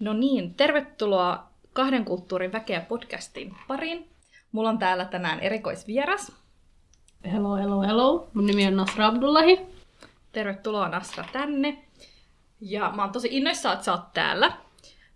No niin, tervetuloa Kahden kulttuurin väkeä podcastin pariin. Mulla on täällä tänään erikoisvieras. Hello, hello, hello. Mun nimi on Nasra Abdullahi. Tervetuloa Nasra tänne. Ja mä oon tosi innoissaan, että sä oot täällä.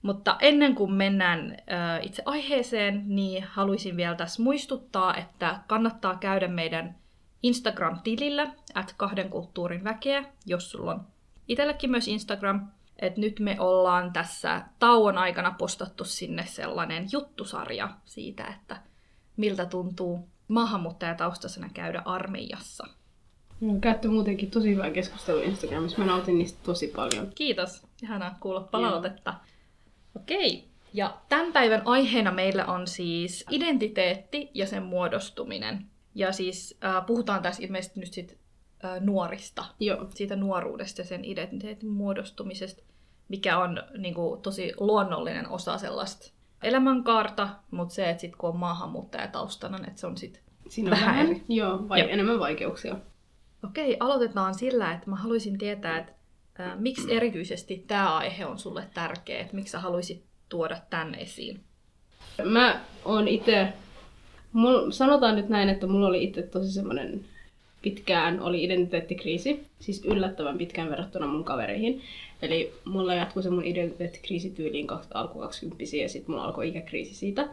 Mutta ennen kuin mennään äh, itse aiheeseen, niin haluaisin vielä tässä muistuttaa, että kannattaa käydä meidän Instagram-tilillä, at kahden kulttuurin väkeä, jos sulla on itsellekin myös Instagram. Et nyt me ollaan tässä tauon aikana postattu sinne sellainen juttusarja siitä, että miltä tuntuu maahanmuuttajataustaisena käydä armeijassa. Käytte muutenkin tosi hyvää keskustelua Instagramissa. Mä nautin niistä tosi paljon. Kiitos. Ihanaa kuulla palautetta. Okei. Ja tämän päivän aiheena meillä on siis identiteetti ja sen muodostuminen. Ja siis äh, puhutaan tässä ilmeisesti nyt sit, äh, nuorista. Joo. Siitä nuoruudesta ja sen identiteetin muodostumisesta, mikä on niin kuin, tosi luonnollinen osa sellaista elämänkaarta, mutta se, että sit, kun on maahanmuuttajataustana, että se on sitten Siinä Vähän vähän, eri. joo, vai Joo. enemmän vaikeuksia. Okei, aloitetaan sillä, että mä haluaisin tietää, että ää, miksi erityisesti tämä aihe on sulle tärkeä, että miksi sä haluaisit tuoda tän esiin. Mä oon itse, mul, sanotaan nyt näin, että mulla oli itse tosi semmoinen pitkään oli identiteettikriisi, siis yllättävän pitkään verrattuna mun kavereihin. Eli mulla jatkui se mun identiteettikriisi tyyliin alku 20 ja sitten mulla alkoi ikäkriisi siitä.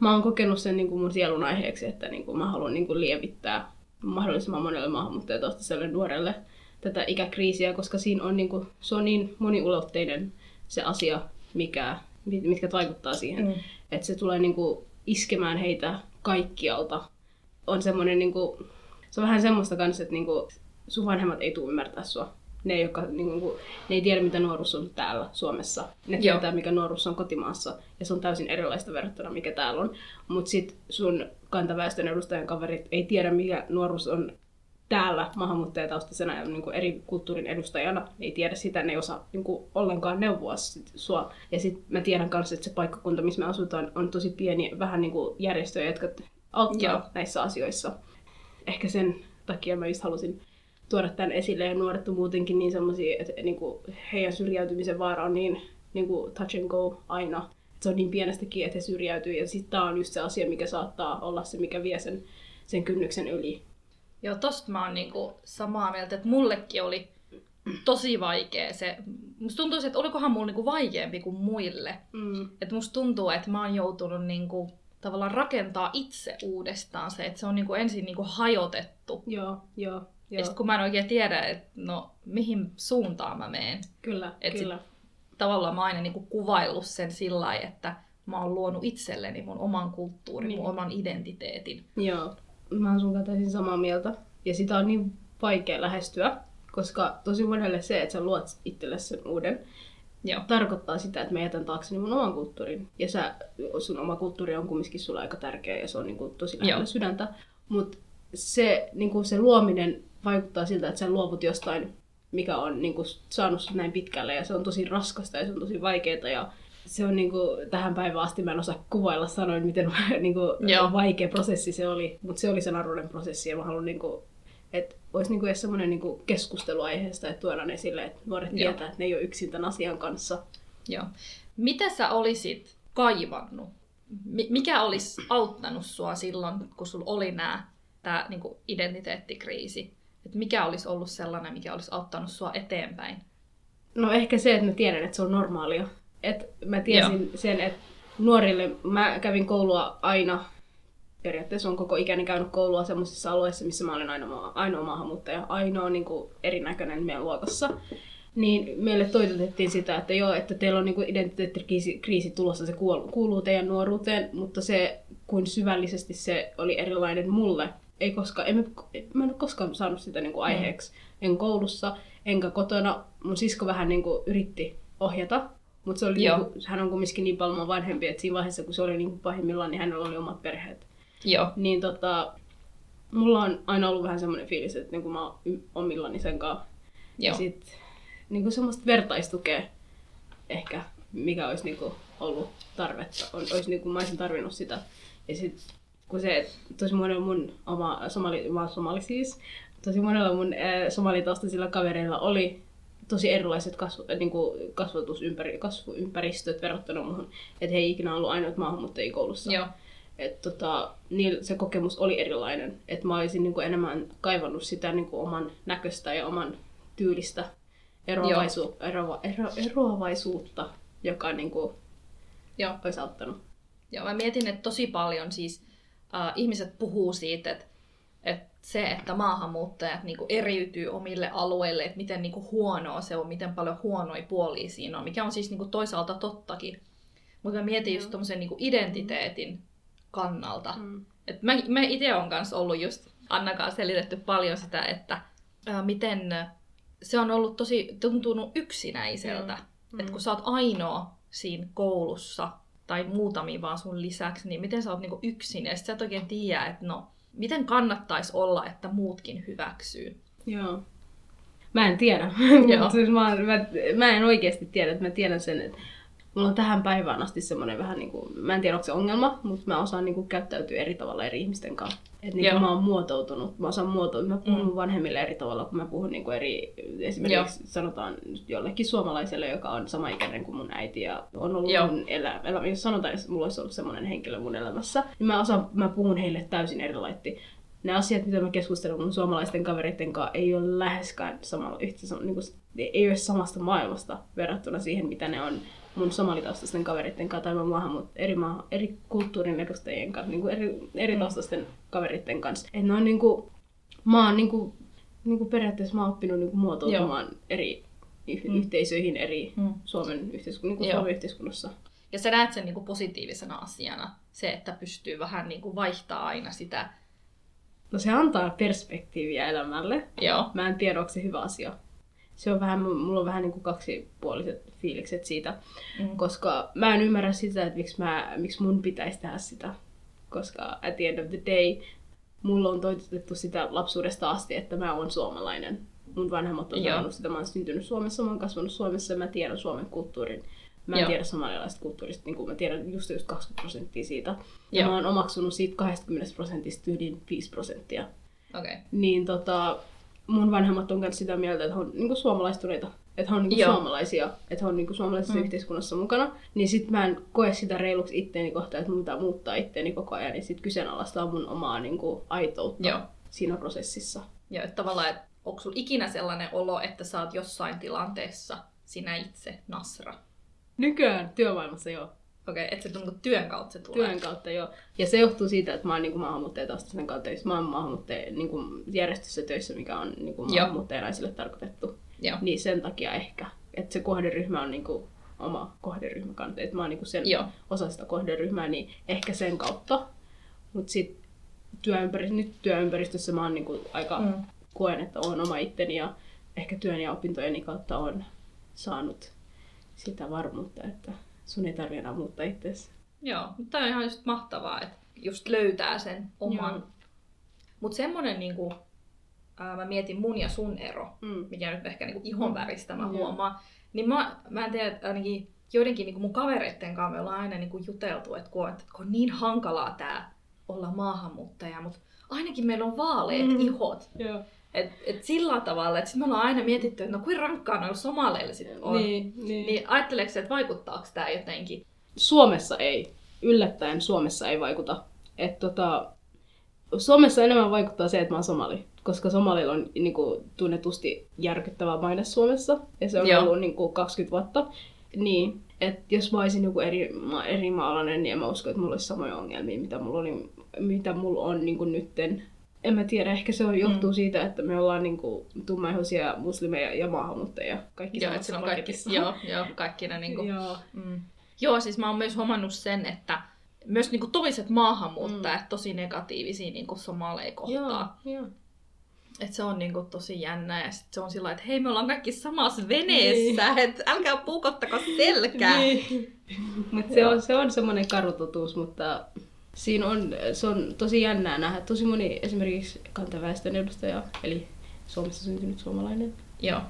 Mä oon kokenut sen niin kuin mun sielun aiheeksi, että niin kuin mä haluan niin kuin lievittää mahdollisimman monelle maahanmuuttajataustaiselle nuorelle tätä ikäkriisiä, koska siinä on niin kuin, se on niin moniulotteinen se asia, mikä, mit- mitkä vaikuttaa siihen. Mm. Että se tulee niin kuin, iskemään heitä kaikkialta. On semmoinen, niin kuin, se on vähän semmoista kanssa, että niin kuin, sun vanhemmat ei tule ymmärtää sua. Ne, jotka, niin kuin, ne ei tiedä, mitä nuoruus on täällä Suomessa. Ne Joo. tietää, mikä nuoruus on kotimaassa. Ja se on täysin erilaista verrattuna, mikä täällä on. Mutta sitten sun kantaväestön edustajan kaverit ei tiedä, mikä nuoruus on täällä maahanmuuttajataustaisena ja niin kuin eri kulttuurin edustajana. Ne ei tiedä sitä, ne ei osaa niin kuin, ollenkaan neuvoa sit sua. Ja sitten mä tiedän myös, että se paikkakunta, missä me asutaan, on tosi pieni, vähän niin kuin järjestöjä, jotka auttaa Joo. näissä asioissa. Ehkä sen takia mä just halusin tuoda tämän esille ja nuoret on muutenkin niin semmoisia, että niin kuin heidän syrjäytymisen vaara on niin, niin kuin touch and go aina. Että se on niin pienestäkin, että he syrjäytyy ja sitten tämä on just se asia, mikä saattaa olla se, mikä vie sen, sen kynnyksen yli. Joo, tosta mä oon niinku samaa mieltä, että mullekin oli tosi vaikea se. Musta tuntuu, että olikohan mulla niinku vaikeampi kuin muille. Mm. Että musta tuntuu, että mä oon joutunut niinku tavallaan rakentaa itse uudestaan se, että se on niinku ensin niinku hajotettu. Joo, joo, Ja sitten kun mä en oikein tiedä, että no mihin suuntaan mä menen. Kyllä, Et sit- kyllä. Tavallaan mä aina niinku kuvaillut sen sillä lailla, että mä oon luonut itselleni mun oman kulttuurin, Niin. mun oman identiteetin. Joo, mä oon sun täysin samaa mieltä. Ja sitä on niin vaikea lähestyä, koska tosi monelle se, että sä luot itsellesi sen uuden, Joo. tarkoittaa sitä, että mä jätän taakseni mun oman kulttuurin. Ja sä, sun oma kulttuuri on kumminkin sulle aika tärkeä ja se on niinku tosi lähellä Joo. sydäntä. Mutta se, niinku se luominen vaikuttaa siltä, että sä luovut jostain, mikä on niinku saanut sut näin pitkälle ja se on tosi raskasta ja se on tosi vaikeaa ja se on niinku, tähän päivään asti mä en osaa kuvailla sanoin, miten niinku, Joo. vaikea prosessi se oli, mutta se oli se naruuden prosessi ja mä haluan niinku, että olisi niinku edes semmoinen niinku keskustelu aiheesta, että tuodaan esille, että nuoret Joo. tietää, että ne ei ole yksin tämän asian kanssa. Joo. Mitä sä olisit kaivannut? Mi- mikä olisi auttanut sua silloin, kun sulla oli nämä tämä niinku identiteettikriisi? Et mikä olisi ollut sellainen, mikä olisi auttanut sua eteenpäin? No ehkä se, että mä tiedän, että se on normaalia. Et mä tiesin Joo. sen, että nuorille, mä kävin koulua aina, periaatteessa on koko ikäni käynyt koulua semmoisissa alueissa, missä mä olen ainoa, ainoa maahanmuuttaja, ainoa niin kuin, erinäköinen meidän luokassa. Niin meille toitotettiin sitä, että joo, että teillä on niin kuin identiteettikriisi kriisi tulossa, se kuuluu, teidän nuoruuteen, mutta se, kuin syvällisesti se oli erilainen mulle, ei koska, en, mä en ole koskaan saanut sitä niin kuin aiheeksi. En koulussa, enkä kotona. Mun sisko vähän niin kuin yritti ohjata, mutta se oli niin kuin, hän on kumminkin niin paljon vanhempi, että siinä vaiheessa, kun se oli niin kuin pahimmillaan, niin hänellä oli omat perheet. Joo. Niin tota, mulla on aina ollut vähän semmoinen fiilis, että niin mä oon omillani sen kanssa. Ja Joo. sit niin kuin semmoista vertaistukea ehkä, mikä olisi niin kuin ollut tarvetta. On, olisi niin kuin, mä olisin tarvinnut sitä. Ja sit kun se, että tosi monella mun oma somali, mä oon somali siis, tosi monella mun äh, somalitaustaisilla kavereilla oli tosi erilaiset kasvu, niin kuin kasvuympäristöt verrattuna muuhun. Että he ei ikinä ollut ainoat maahanmuuttajia koulussa. Joo. Et tota, niillä se kokemus oli erilainen. Että mä olisin niin kuin enemmän kaivannut sitä niin kuin oman näköistä ja oman tyylistä eroavaisu, eroava, ero, eroavaisuutta, joka niin kuin Joo. olisi auttanut. Joo, mä mietin, että tosi paljon siis äh, ihmiset puhuu siitä, että, että se, että maahanmuuttajat niin kuin eriytyy omille alueille, että miten niin kuin huonoa se on, miten paljon huonoja puolia siinä on, mikä on siis niin kuin toisaalta tottakin. Mutta mä mietin just tommosen niin kuin identiteetin kannalta. Mm. Et mä, mä itse on kanssa ollut just Annakaan selitetty paljon sitä, että ää, miten se on ollut tosi tuntunut yksinäiseltä. Mm. Mm. Että kun sä oot ainoa siinä koulussa tai muutamia vaan sun lisäksi, niin miten sä oot niinku yksin ja sit sä et oikein tiedä, että no, miten kannattaisi olla, että muutkin hyväksyy. Joo. Mä en tiedä. Joo. siis mä, mä, mä, en oikeasti tiedä, että mä tiedän sen, että mulla on tähän päivään asti semmoinen vähän niin kuin, mä en tiedä onko se ongelma, mutta mä osaan niin kuin käyttäytyä eri tavalla eri ihmisten kanssa. Että niin Joo. kuin mä oon muotoutunut, mä osaan muotoutua, mä puhun Mm. mm. vanhemmille eri tavalla, kun mä puhun niin kuin eri, esimerkiksi sanotaan jollekin suomalaiselle, joka on sama ikäinen kuin mun äiti ja on ollut Joo. mun elä, elä, jos sanotaan, että mulla olisi ollut semmoinen henkilö mun elämässä, niin mä, osaan, mä puhun heille täysin erilaisin ne asiat, mitä mä keskustelen mun suomalaisten kavereiden kanssa, ei ole läheskään samalla, yhtä, niin kuin, ei ole samasta maailmasta verrattuna siihen, mitä ne on mun somalitaustaisten kavereiden kanssa tai mun maahanmuut- eri, maa, eri kulttuurin edustajien kanssa, niin kuin eri, eri Mm. taustaisten kavereiden kanssa. Et ne on niin kuin, mä oon niin kuin, niin kuin periaatteessa mä oon oppinut niin kuin muotoutumaan eri yh- Mm. yhteisöihin eri Mm. Suomen, yhteisku- niin kuin Joo. Suomen yhteiskunnassa. Ja sä näet sen niinku positiivisena asiana, se, että pystyy vähän niinku vaihtaa aina sitä. No se antaa perspektiiviä elämälle. Joo. Mä en tiedä, onko se hyvä asia. Se on vähän, mulla on vähän niin kuin kaksipuoliset fiilikset siitä, Mm. koska mä en ymmärrä sitä, että miksi, mä, miksi mun pitäisi tehdä sitä. Koska at the end of the day, mulla on toitotettu sitä lapsuudesta asti, että mä oon suomalainen. Mun vanhemmat on sanonut sitä, mä oon syntynyt Suomessa, mä oon kasvanut Suomessa ja mä tiedän Suomen kulttuurin. Mä en Joo. tiedä somalialaisesta kulttuurista, niin kuin mä tiedän just, just 20 prosenttia siitä. Ja Joo. mä oon omaksunut siitä 20 prosentista yhdin 5 prosenttia. Okay. niin tota, mun vanhemmat on myös sitä mieltä, että he on niinku suomalaistuneita. Että he on niinku Joo. suomalaisia, että he on niinku suomalaisessa Mm. yhteiskunnassa mukana. Niin sit mä en koe sitä reiluksi itteeni kohtaan, että mun pitää muuttaa itteeni koko ajan. Niin sit kyseenalaistaa mun omaa niinku aitoutta Joo. siinä prosessissa. Ja että tavallaan, että onko sulla ikinä sellainen olo, että sä oot jossain tilanteessa sinä itse Nasra? Nykyään työmaailmassa joo. Okei, okay, että se tuntuu työn kautta se tulee. Työn kautta joo. Ja se johtuu siitä, että mä oon niinku maahanmuuttajataustaisen kautta töissä. Mä oon maahanmuuttaja niinku järjestössä töissä, mikä on niinku Joo. maahanmuuttajanaisille tarkoitettu. Joo. Niin sen takia ehkä, että se kohderyhmä on niinku oma kohderyhmä kanssa. Että mä oon niinku sen Joo. osa sitä kohderyhmää, niin ehkä sen kautta. Mutta sitten työympäristö, nyt työympäristössä mä oon niinku aika, mm. koen, että oon oma itteni ja ehkä työn ja opintojeni kautta on saanut sitä varmuutta, että sun ei tarvitse enää muuttaa itseäsi. Joo, mutta tämä on ihan just mahtavaa, että just löytää sen oman. Mutta semmoinen, niinku, ää, mä mietin mun ja sun ero, Mm. mikä nyt ehkä niinku ihon väristä mä Joo. huomaan, niin mä, mä en tiedä, että ainakin joidenkin niinku mun kavereitten kanssa me ollaan aina niinku juteltu, että kun on, että kun on niin hankalaa tää olla maahanmuuttaja, mutta ainakin meillä on vaaleat Mhm. mm. ihot. Joo. Et, et sillä tavalla, että sit me ollaan aina mietitty, että no kuinka rankkaa noilla somaleilla sit on. Niin, niin. Niin ajatteleeko että vaikuttaako tämä jotenkin? Suomessa ei. Yllättäen Suomessa ei vaikuta. Et tota, Suomessa enemmän vaikuttaa se, että mä oon somali. Koska somalilla on niin kuin, tunnetusti järkyttävä maine Suomessa. Ja se on Joo. ollut niin kuin, 20 vuotta. Niin, että jos mä olisin joku eri, ma- eri maalainen, niin en mä usko, että mulla olisi samoja ongelmia, mitä mulla, oli, mitä mulla on niin kuin nytten. En mä tiedä, ehkä se on, johtuu Mm. siitä, että me ollaan niin kuin, tummaihoisia muslimeja ja maahanmuuttajia. Kaikki Joo, että on kaikki, joo, joo, kaikki ne niinku, Joo. Mm. Joo, siis mä oon myös huomannut sen, että myös niinku toiset maahanmuuttajat mm. tosi negatiivisia niinku somaleja kohtaan. Joo, joo. Et se on niinku tosi jännä ja sit se on sillä että hei me ollaan kaikki samassa veneessä, niin. että älkää puukottako selkää. Niin. Mut se, on, se on semmoinen karutotuus, mutta siinä on, se on tosi jännää nähdä. Tosi moni esimerkiksi kantaväestön edustaja, eli Suomessa syntynyt suomalainen, Joo,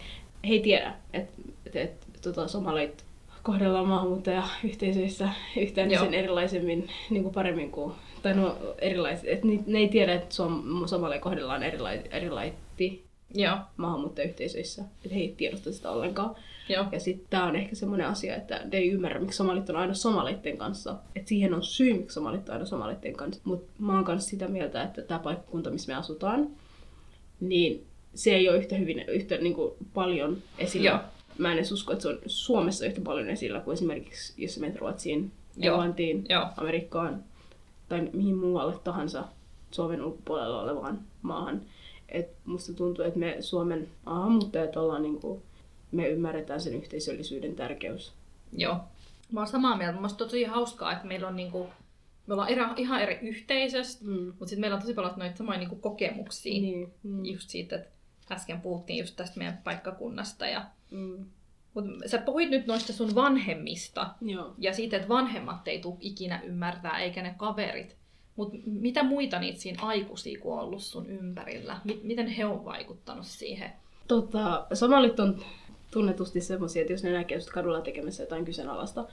he ei tiedä, että et, et, tota, somaleit kohdellaan maahanmuuttajayhteisöissä yhtään Joo. sen erilaisemmin, niin kuin paremmin kuin, tai no erilaiset, että ne ei tiedä, että suom, somaleja kohdellaan erilai, erilaisesti Joo. maahanmuuttajayhteisöissä, että he ei tiedosta sitä ollenkaan. Joo. Ja sitten tämä on ehkä semmoinen asia, että ne ei ymmärrä, miksi somalit on aina somaleiden kanssa. Että siihen on syy, miksi somalit on aina somaleiden kanssa. Mutta mä oon kanssa sitä mieltä, että tämä paikkakunta, missä me asutaan, niin se ei ole yhtä hyvin, yhtä niin kuin, paljon esillä. Joo. Mä en edes usko, että se on Suomessa yhtä paljon esillä kuin esimerkiksi, jos menet Ruotsiin. Englantiin, Joo. Amerikkaan tai mihin muualle tahansa Suomen ulkopuolella olevaan maahan. Et musta tuntuu, että me Suomen maahanmuuttajat ollaan niinku, me ymmärretään sen yhteisöllisyyden tärkeys. Joo. Mä oon samaa mieltä. Mielestä tosi hauskaa, että meillä on niinku, me ollaan eri, ihan eri yhteisöstä, Mm. mutta sitten meillä on tosi paljon noita samoja niinku kokemuksia. Niin. Mm. Just siitä, että äsken puhuttiin just tästä meidän paikkakunnasta. Ja... Mm. Mutta sä puhuit nyt noista sun vanhemmista Joo. ja siitä, että vanhemmat ei tule ikinä ymmärtää, eikä ne kaverit. Mutta mitä muita niitä siinä aikuisia kun on ollut sun ympärillä? Miten he on vaikuttanut siihen? Tota, somalit on tunnetusti semmoisia, että jos ne näkee just kadulla tekemässä jotain kyseenalaista,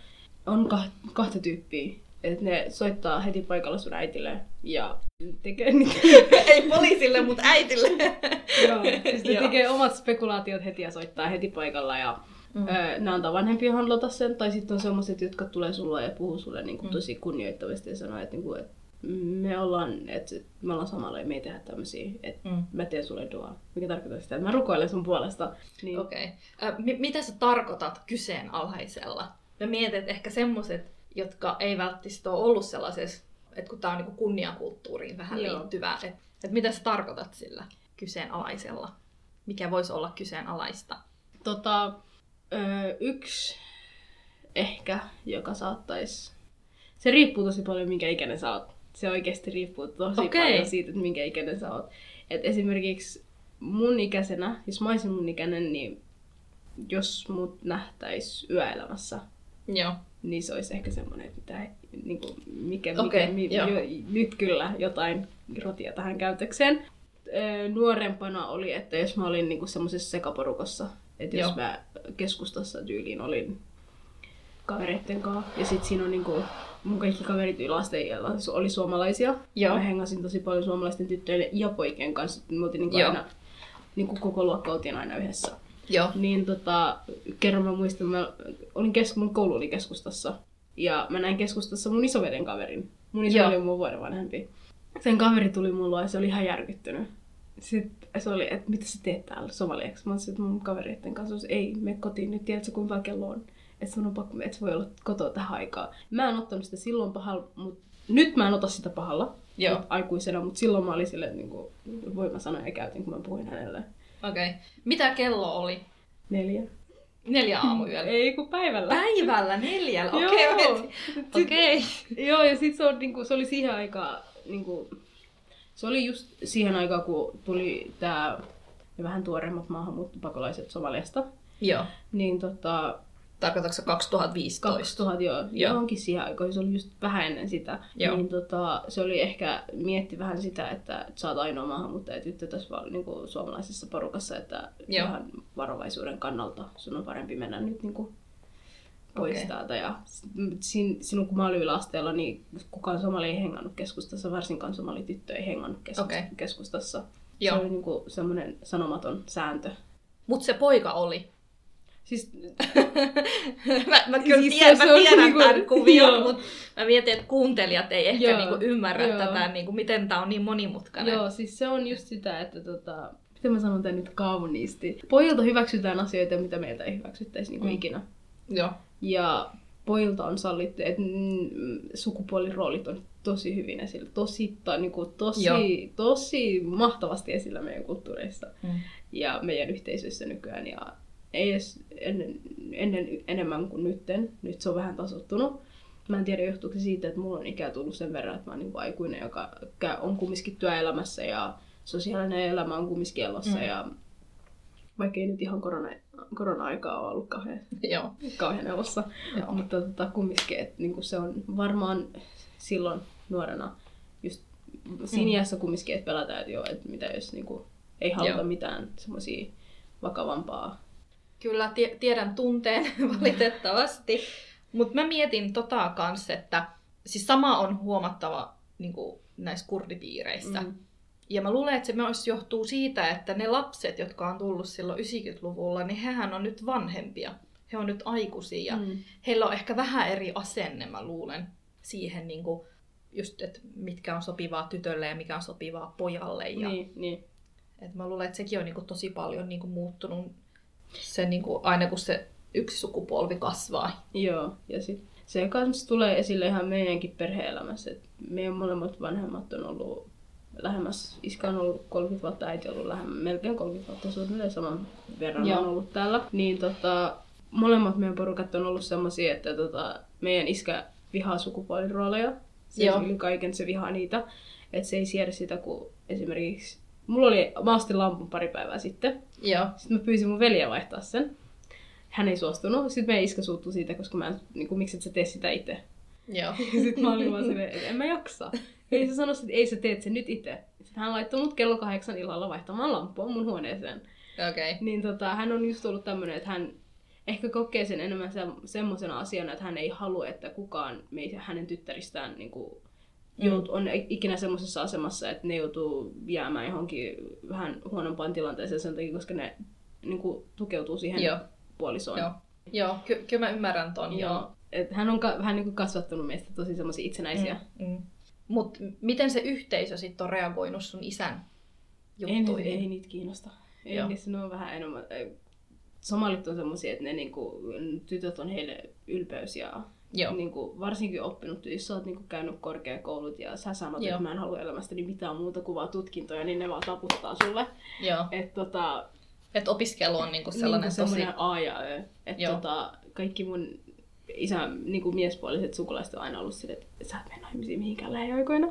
on kah- kahta tyyppiä. Että ne soittaa heti paikalla sun äitille ja tekee niitä. ei poliisille, mutta äitille. Joo, siis ne Joo. tekee omat spekulaatiot heti ja soittaa heti paikalla ja Mm. öö, ne antaa vanhempien handlata sen. Tai sitten on semmoiset, jotka tulee sulle ja puhuu sulle niin kuin, Mm. tosi kunnioittavasti ja sanoo, että, niin kuin, että me ollaan, että me ollaan samalla ja me ei tehdä tämmöisiä, että Mm. mä teen sulle dua. Mikä tarkoittaa sitä, että mä rukoilen sun puolesta. Niin, Okei. Okay. M- mitä sä tarkoitat kyseenalaisella? Mä mietin, että ehkä semmoset, jotka ei välttämättä ole ollut sellaisessa, että kun tää on niinku kunniakulttuuriin vähän Joo. liittyvää, että, että mitä sä tarkoitat sillä kyseenalaisella? Mikä voisi olla kyseenalaista? Tota, öö, yksi ehkä, joka saattaisi... Se riippuu tosi paljon, minkä ikäinen sä oot. Se oikeasti riippuu tosi okay. paljon siitä, että minkä ikäinen sä oot. Et esimerkiksi mun ikäisenä, jos mä olisin mun ikäinen, niin jos mut nähtäis yöelämässä, Joo. niin se olisi ehkä semmoinen, että mitä, niin kuin, mikä, mikä Okei, mi, joo. jo, nyt kyllä jotain rotia tähän käytökseen. Nuorempana oli, että jos mä olin niin semmoisessa sekaporukassa, että Joo. jos mä keskustassa tyyliin olin kavereitten kanssa, ja sitten siinä on niinku, mun kaikki kaverit yläasteiällä oli suomalaisia. Joo. Mä hengasin tosi paljon suomalaisten tyttöjen ja poikien kanssa. Me oltiin niinku Joo. aina, niinku koko luokka oltiin aina yhdessä. Joo. Niin tota, kerran mä muistan, mä olin kes- mun koulu oli keskustassa. Ja mä näin keskustassa mun isoveden kaverin. Mun isoveli on mun vuoden vanhempi. Sen kaveri tuli mulle ja se oli ihan järkyttynyt. Sitten se oli, että mitä sä teet täällä somaliaksi? Mä olisin, että mun kavereiden kanssa ei, me kotiin nyt, tiedätkö kuinka kello on? Että sun on pakko, että voi olla kotoa tähän aikaan. Mä en ottanut sitä silloin pahalla, mutta nyt mä en ota sitä pahalla Joo. aikuisena, mutta silloin mä olin silleen, niin kuin, voimasanoja käytin, kun mä puhuin hänelle. Okei. Okay. Mitä kello oli? Neljä. Neljä aamuyöllä. Ei, kun päivällä. Päivällä neljällä? Okei, okay, Okei. Joo, ja sit se, on, niinku, se oli siihen aikaan, niinku, se oli just siihen aikaan, kun tuli tää ne vähän tuoreimmat maahanmuuttopakolaiset Somaliasta. Joo. Niin tota, Tarkoitatko se 2015? 2000 joo, Joo. johonkin siihen aikaan, se oli just vähän ennen sitä. Joo. Niin tota, se oli ehkä, mietti vähän sitä, että sä oot ainoa maahanmuuttaja tyttö tässä vaan niinku suomalaisessa porukassa, että Joo. ihan varovaisuuden kannalta sun on parempi mennä nyt niinku pois Okei. täältä. Ja sin, sinun kun mä olin yläasteella, niin kukaan somali ei hengannut keskustassa, varsinkaan somali tyttö ei hengannut keskus, Okei. keskustassa. Joo. Se oli niinku semmoinen sanomaton sääntö. Mut se poika oli. Siis mä, mä kyllä Siis tiedän, mä tiedän niinku- tämän kuvion, mutta mä mietin, että kuuntelijat ei ehkä Joo, niinku ymmärrä joo. tätä, niinku, miten tämä on niin monimutkainen. Joo, siis se on just sitä, että tota, miten mä sanon tän nyt kauniisti. Pojilta hyväksytään asioita, mitä meiltä ei hyväksyttäisi niin kuin Mm. mm. ikinä. Joo. Ja pojilta on sallittu, että mm, sukupuoliroolit on tosi hyvin esillä. Tosi, tai niin kuin, tosi, Joo. tosi mahtavasti esillä meidän kulttuureissa Mm. ja meidän yhteisöissä nykyään. Ja ei edes ennen, ennen enemmän kuin nytten. Nyt se on vähän tasottunut. Mä en tiedä, johtuuko se siitä, että mulla on ikää tullut sen verran, että mä oon niin aikuinen, joka on kumminkin työelämässä ja sosiaalinen elämä on kumminkin elossa. Mm. Ja vaikka ei nyt ihan korona, korona-aikaa ole ollut kauhean, Joo. kauhean elossa, Joo. mutta tota, kumminkin, että niinku se on varmaan silloin nuorena just siinä Mm. iässä kumminkin, että pelätään, että joo, että mitä jos niinku, ei haluta Joo. mitään semmoisia vakavampaa. Kyllä tie- tiedän tunteen valitettavasti. Mutta mä mietin tota kanssa, että siis sama on huomattava niin näissä kurdipiireissä. Mm. Ja mä luulen, että se myös johtuu siitä, että ne lapset, jotka on tullut silloin 90-luvulla, niin hehän on nyt vanhempia. He on nyt aikuisia mm. heillä on ehkä vähän eri asenne, mä luulen, siihen niin kuin, just, että mitkä on sopivaa tytölle ja mikä on sopivaa pojalle. Ja, Niin, niin. et mä luulen, että sekin on niin kuin, tosi paljon niin kuin, muuttunut se, niin kuin, aina kun se yksi sukupolvi kasvaa. Joo, ja sit se kans tulee esille ihan meidänkin perhe-elämässä, että meidän molemmat vanhemmat on ollut lähemmäs, iskä on ollut 30 vuotta, äiti on ollut lähemmä, melkein 30 vuotta suunnilleen saman verran Joo. on ollut täällä. Niin tota, molemmat meidän porukat on ollut semmosia, että tota, meidän iskä vihaa sukupuolirooleja. Se Joo. kaiken se vihaa niitä. Että se ei siedä sitä, kun esimerkiksi... Mulla oli, mä ostin lampun pari päivää sitten. Joo. Sitten mä pyysin mun veliä vaihtaa sen. Hän ei suostunut. Sitten meidän iskä suuttui siitä, koska mä en, niin kuin, miksi et sä tee sitä itse. Joo. Sitten mä olin vaan silleen, että en mä jaksa. Ei se sanoi, että ei sä teet sen nyt itse. Sitten hän laittoi mut kello kahdeksan illalla vaihtamaan lampua mun huoneeseen. Okei. Okay. Niin tota, hän on just ollut tämmönen, että hän ehkä kokee sen enemmän se, semmoisena asiana, että hän ei halua, että kukaan meitä, hänen tyttäristään niin kuin, jout, on ikinä semmoisessa asemassa, että ne joutuu jäämään johonkin vähän huonompaan tilanteeseen sen takia, koska ne niin kuin, tukeutuu siihen Joo. puolisoon. Joo. Joo, ky- kyllä mä ymmärrän ton. Joo. Et hän on ka- vähän niin kuin kasvattanut meistä tosi semmoisia itsenäisiä. Mm, mm. Mut miten se yhteisö sitten on reagoinut sun isän Ei, juttuihin? ei niitä kiinnosta. Ei Joo. niissä ne on vähän enemmän... ei, Somalit on semmoisia, että ne niinku, tytöt on heille ylpeys ja Joo. niinku, varsinkin oppinut, jos sä oot niinku käynyt korkeakoulut ja sä sanot, Joo. että mä en halua elämästäni mitään muuta kuin vaan tutkintoja, niin ne vaan taputtaa sulle. Joo. Et tota, Et opiskelu on niinku sellainen niinku tosi... A ja Ö. Et Joo. tota, kaikki mun isän niinku miespuoliset sukulaiset on aina ollut silleen, että sä et mene naimisiin mihinkään lähiaikoina.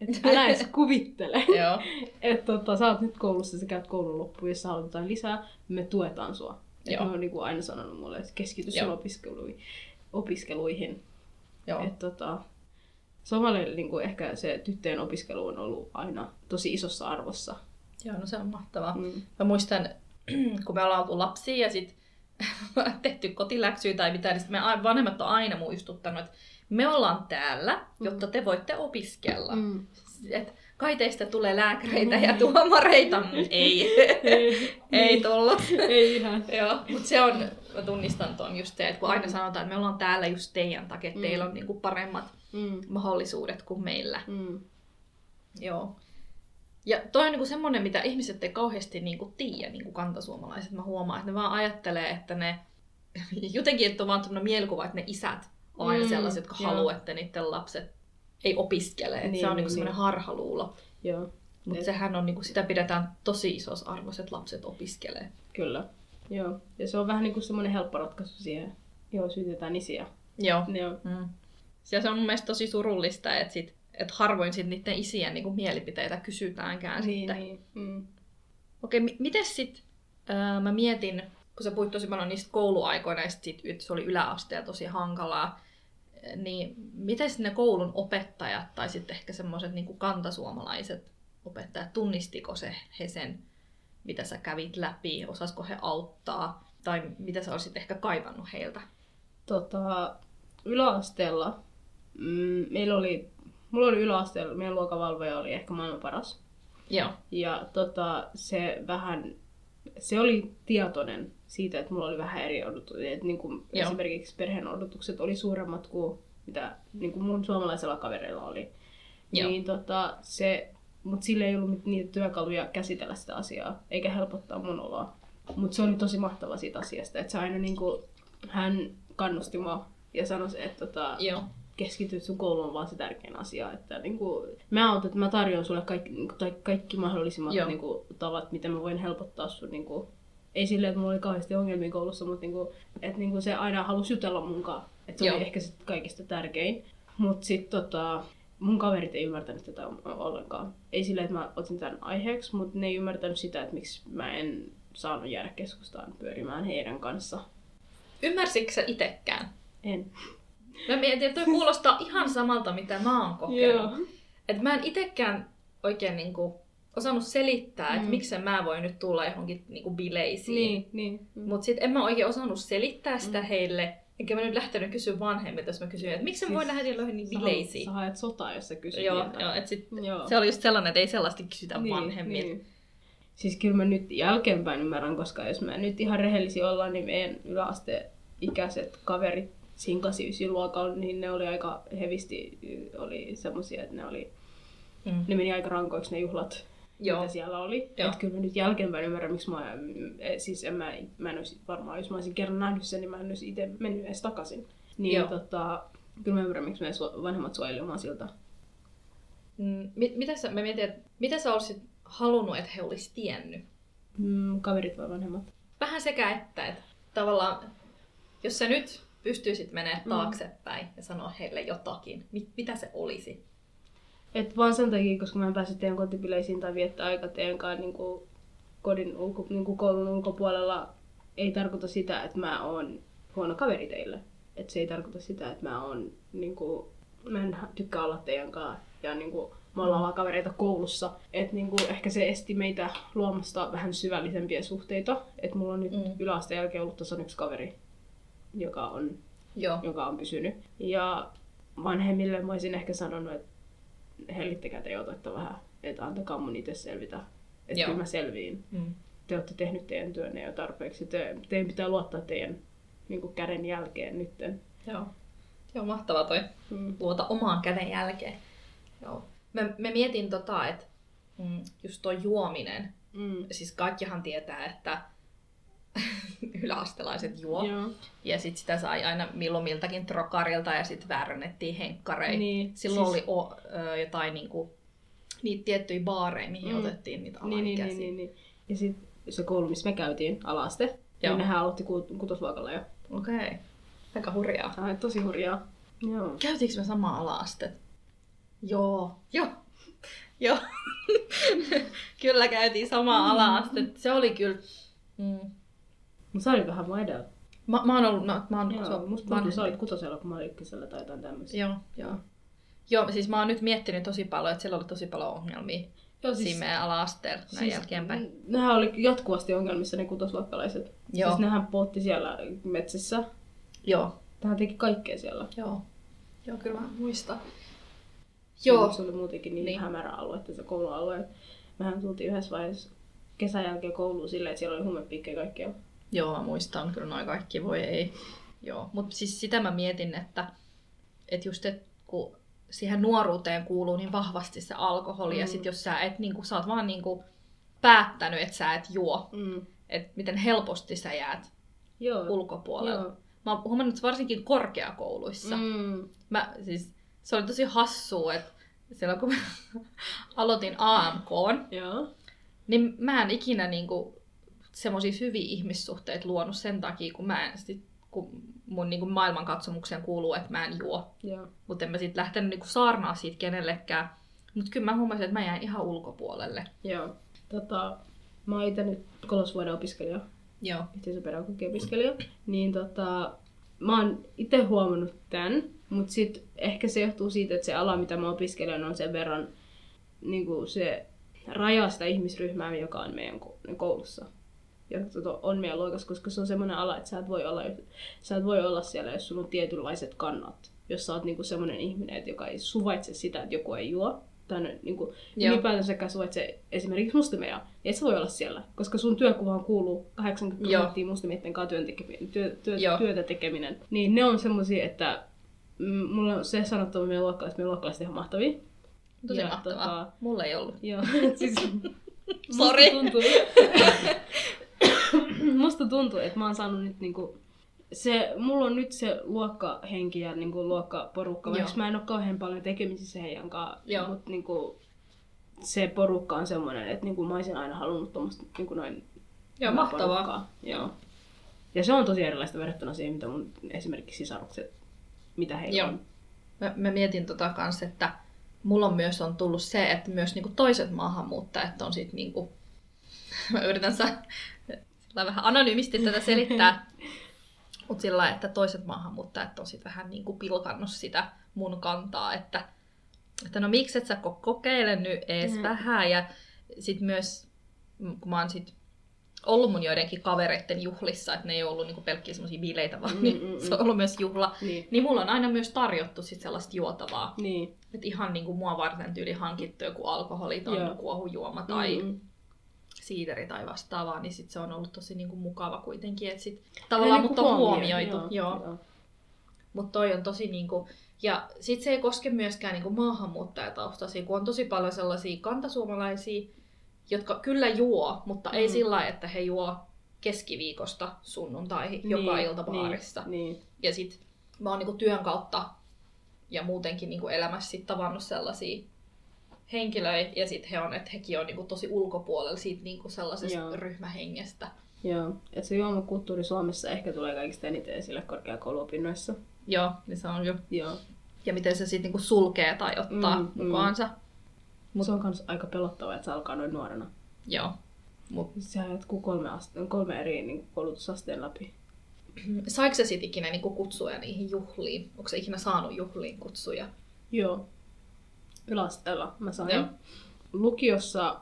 Että älä edes kuvittele. Joo. Että tota, sä oot nyt koulussa, sä käyt koulun loppuun, jos sä haluat jotain lisää, me tuetaan sua. Et Joo. ne on niinku aina sanonut mulle, että keskity sun opiskeluihin. Opiskeluihin. Joo. Et tota, Somalille niinku ehkä se tyttöjen opiskelu on ollut aina tosi isossa arvossa. Joo, no se on mahtavaa. Mm. Mä muistan, kun me ollaan oltu lapsia ja sit tehty kotiläksyä tai mitä, niin me vanhemmat on aina muistuttanut, että me ollaan täällä, jotta te voitte opiskella. Mm. Et kai teistä tulee lääkäreitä ja tuomareita. Mm, ei, Ei, ei tullut. ei ihan. Joo, mutta se on, mä tunnistan tuon just se, että kun aina sanotaan, että me ollaan täällä just teidän takia, että Mm. teillä on niinku paremmat Mm. mahdollisuudet kuin meillä. Mm. Joo. Ja toi on niinku semmoinen, mitä ihmiset ei kauheasti niinku tiedä, niinku kantasuomalaiset. Mä huomaan, että ne vaan ajattelee, että ne... Jotenkin, että on vaan tämmöinen mielikuva, että ne isät on aina Mm, sellaiset, jotka haluaa, että niiden lapset ei opiskele. Niin, se on niin, niinku semmoinen niin. harhaluulo. Joo, Mutta sehän on, niinku, sitä pidetään tosi isossa arvossa, että lapset opiskelee. kyllä. Joo. Ja se on vähän niinku semmoinen helppo ratkaisu siihen. Joo, syytetään isiä. Joo. Joo. Mm. Ja se on mun mielestä tosi surullista, että, sit, että harvoin sit niiden isien niinku mielipiteitä kysytäänkään Niin, sitten. niin. Mm. Okei, mi- miten sit, öö, mä mietin, kun sä puhuit tosi paljon niistä kouluaikoina ja sit, että se oli yläasteella tosi hankalaa, niin miten sitten ne koulun opettajat tai sitten ehkä semmoiset niinku kantasuomalaiset opettajat, tunnistiko se he sen, mitä sä kävit läpi, osasko he auttaa, tai mitä sä olisit ehkä kaivannut heiltä? Tota, yläasteella mm, meillä oli, mulla oli yläasteella, meidän luokavalvoja oli ehkä maailman paras. Joo, Ja tota, se vähän, se oli tietoinen siitä, että mulla oli vähän eri odotuksia. Että niin kuin Joo. esimerkiksi perheen odotukset oli suuremmat kuin mitä niin kuin mun suomalaisella kavereilla oli. Joo. Niin tota, se, mutta sillä ei ollut niitä työkaluja käsitellä sitä asiaa, eikä helpottaa mun oloa. Mutta se oli tosi mahtava siitä asiasta, että se aina niinku, hän kannusti mua ja sanoi, että tota, joo, keskityt sun kouluun on vaan se tärkein asia. Että niinku, mä autan, että mä tarjoan sulle kaikki, niinku, tai kaikki mahdollisimmat Joo. niinku, tavat, miten mä voin helpottaa sun. Niinku, ei silleen, että mulla oli kauheasti ongelmia koulussa, mutta niinku, että niinku, se aina halusi jutella mun kanssa. Että se Joo. oli ehkä sit kaikista tärkein. Mutta sitten tota, mun kaverit ei ymmärtänyt tätä ollenkaan. Ei silleen, että mä otin tämän aiheeksi, mutta ne ei ymmärtänyt sitä, että miksi mä en saanut jäädä keskustaan pyörimään heidän kanssa. Ymmärsitkö sä itekään? En. Mä mietin, että toi kuulostaa ihan samalta, mitä mä oon kokenut. Et mä en itekään oikein niinku osannut selittää, että Mm. miksi mä voin nyt tulla johonkin niinku bileisiin. Niin, niin. Mutta sitten en mä oikein osannut selittää sitä Mm. heille. Enkä mä nyt lähtenyt kysyä vanhemmilta, jos mä kysyin, että miksi siis, voi lähteä jollain niin Sä, bileisiin. sä haet sotaa, jos sä kysyt Joo, niiltä. joo, et sit, Joo. se oli just sellainen, että ei sellaista kysytä niin, vanhemmilta. Niin. Siis kyllä mä nyt jälkeenpäin ymmärrän, koska jos mä nyt ihan rehellisiä ollaan, niin meidän yläasteikäiset kaverit siinä 89 luokalla, niin ne oli aika hevisti, oli semmosia, että ne oli, Mm. ne meni aika rankoiksi ne juhlat, Joo. mitä siellä oli. Joo. Et kyllä mä nyt jälkeenpäin ymmärrän, miksi mä, eh, siis en mä, mä en olisi varmaan, jos mä olisin kerran nähnyt sen, niin mä en olisi itse mennyt edes takaisin. Niin Joo. tota, kyllä mä ymmärrän, miksi meidän vanhemmat suojeli omaa siltaa. Mm, mit, mitä sä, mä mietin, että mitä sä olisit halunnut, että he olisi tiennyt? Mm, kaverit vai vanhemmat? Vähän sekä että, että tavallaan, jos sä nyt pystyisit menemään Mm. taaksepäin ja sanoa heille jotakin, mit, mitä se olisi? Et vaan sen takia, koska mä en päässyt teidän kotipileisiin tai viettää aika teidän kanssa niin kuin kodin ulko, niin kuin koulun ulkopuolella, ei tarkoita sitä, että mä oon huono kaveri teille. Et se ei tarkoita sitä, että mä oon, niin kuin, mä en tykkää olla teidän kanssa ja niin kuin, me ollaan vaan kavereita koulussa. Et niin kuin, ehkä se esti meitä luomasta vähän syvällisempiä suhteita. Et mulla on nyt Mm. yläasteen jälkeen ollut tasan yksi kaveri, joka on Joo. joka on pysynyt. Ja vanhemmille mä olisin ehkä sanonut, että hellittäkää te otetta vähän, että antakaa mun itse selvitä. Että kyllä mä selviin. Mm. Te olette tehnyt teidän työnne jo tarpeeksi. Te, teidän pitää luottaa teidän niin kuin käden jälkeen nytten. Joo. Joo, mahtava toi. Mm. luota omaan käden jälkeen. Joo. Mä, mä mietin tota, että mm, just tuo juominen, Mm. siis kaikkihan tietää, että yläastelaiset juo. Joo. Ja sit sitä sai aina milloin miltäkin trokarilta ja sit väärännettiin henkkareita. Niin, Silloin siis- oli o, ö, jotain niinku, niitä tiettyjä baareja, mihin Mm. otettiin niitä Niin, niin, niin, niin, niin. Ja sitten se koulu, missä me käytiin, alaste, Joo. niin nehän aloitti ku- kutosluokalla jo. Okei. Okay. Aika hurjaa. Tämä on tosi hurjaa. Joo. Käytiinkö me samaa ala-astet? Joo. Joo. Joo. kyllä käytiin samaa ala-astet. Se oli kyllä... Mm. Mutta sä olit vähän mua edellä. Mä, mä oon ollut... Mä, mä oon, Joo, se on musta tuntuu, sä olit kutosella, kun mä olin ykkösellä tai jotain tämmöistä. Joo, joo. Joo, siis mä oon nyt miettinyt tosi paljon, että siellä oli tosi paljon ongelmia Joo, siis, siinä meidän ala-asteella näin jälkeenpäin. Nehän oli jatkuvasti ongelmissa ne kutosluokkalaiset. Joo. Siis nehän poltti siellä metsissä. Joo, Tähän teki kaikkea siellä. joo. Joo, kyllä mä muistan. Joo. Se oli muutenkin niin, Niin. hämärä alue, että se koulualue. Mehän tultiin yhdessä vaiheessa kesän jälkeen kouluun silleen, että siellä oli huumepiikkejä kaikkialla. Joo, mä muistan kyllä noin kaikki, voi ei. Joo, mutta siis sitä mä mietin, että, että just, että kun siihen nuoruuteen kuuluu niin vahvasti se alkoholi, mm. ja sit jos sä et, niin kun, sä oot vaan niin kun, päättänyt, että sä et juo, Mm. että miten helposti sä jäät Joo. ulkopuolelle. Joo. Mä oon huomannut, että varsinkin korkeakouluissa, mm. Mä, siis, se oli tosi hassua, että silloin kun mä aloitin AMK, niin mä en ikinä niinku semmoisia hyviä ihmissuhteita luonut sen takia, kun mä en sit, kun mun niinku maailmankatsomukseen kuuluu, että mä en juo. Joo. Mutta en mä sit lähtenyt niinku saarnaa siitä kenellekään. Mutta kyllä mä huomasin, että mä jäin ihan ulkopuolelle. Joo. Tota, mä oon itse nyt kolosvuoden opiskelija, Joo. yhteisöpedagogiopiskelija, niin tota, mä oon itse huomannut tämän, mutta sitten ehkä se johtuu siitä, että se ala, mitä mä opiskelen, on sen verran niin kuin se rajaa sitä ihmisryhmää, joka on meidän ko- koulussa. Ja tota, on meidän luokassa, koska se on semmoinen ala, että sä et voi olla, sä et voi olla siellä, jos sulla on tietynlaiset kannat. Jos sä oot niinku semmoinen ihminen, että joka ei suvaitse sitä, että joku ei juo, tai no, niinku, ylipäätänsäkään suvaitse esimerkiksi muslimeja, niin et sä voi olla siellä, koska sun työkuvaan kuuluu 80 Joo. prosenttia muslimien kanssa työn tekeminen, työ, työ, Joo. työtä tekeminen. Niin ne on semmoisia, että mm, mulla on se sanottava meidän luokkalaiset, meidän luokkalaiset ihan mahtavia. Tosi Ja, mahtavaa. tota- Mulla ei ollut. Joo, siis Sori. Tuntuu, musta tuntuu, että mä oon saanut nyt niinku, se, mulla on nyt se luokkahenki ja niinku luokkaporukka, vaikka mä en ole kauhean paljon tekemisissä heidän kanssa, Joo. mutta niinku, se porukka on semmoinen, että niinku mä olisin aina halunnut tuommoista niinku noin Joo, mahtavaa. porukkaa. Joo. Ja se on tosi erilaista verrattuna siihen, mitä mun esimerkiksi sisarukset, mitä heillä Joo. on. Mä, mä mietin tota kans, että mulla on myös on tullut se, että myös niinku toiset maahanmuuttajat on sit niinku... Mä yritän sa- sillä vähän anonyymisti tätä selittää. Mutta sillä lailla, että toiset maahanmuuttajat on sit vähän niinku pilkannut sitä mun kantaa, että, että no miksi et sä ko- kokeile nyt ees Mm. vähän. Ja sit myös, mm, kun mä oon sit ollut mun joidenkin kavereiden juhlissa, että ne ei ollut niinku pelkkiä semmoisia bileitä, vaan Mm, mm, mm, mm. se on ollut myös juhla. Niin. Niin mulla on aina myös tarjottu sit sellaista juotavaa. Niin. Että ihan niinku mua varten tyyli hankittu joku alkoholiton Joo. kuohujuoma tai Mm, mm. Siideri tai vastaavaa, niin sit se on ollut tosi niinku mukava kuitenkin, että sit tavallaan Niinku mut on huomioitu. Joo, Joo. joo. Mutta toi on tosi niinku... Ja sit se ei koske myöskään niinku maahanmuuttajataustaisia, kun on tosi paljon sellaisia kantasuomalaisia, jotka kyllä juo, mutta ei Mm. sillä lailla, että he juo keskiviikosta sunnuntaihin joka Niin, ilta baarissa. Niin, niin. Ja sit mä oon niinku työn kautta ja muutenkin niinku elämässä sit tavannut sellaisia henkilöitä, ja sit he on, että hekin on niinku tosi ulkopuolella siitä niinku sellaisesta Joo. ryhmähengestä. Joo, että se juomakulttuuri Suomessa ehkä tulee kaikista eniten esille korkeakouluopinnoissa. Joo, niin se on jo. Joo. Ja miten se sitten niinku sulkee tai ottaa Mm, mm, mm. mukaansa. Mut- Mut... Se on myös aika pelottavaa, että se alkaa noin nuorena. Joo. Mut Sehän jatkuu kolme, aste- kolme eri niin koulutusasteen läpi. saiko se sit ikinä niinku kutsuja niihin juhliin? Onko se ikinä saanut juhliin kutsuja? Joo. Yläasteella mä sain. Joo. Lukiossa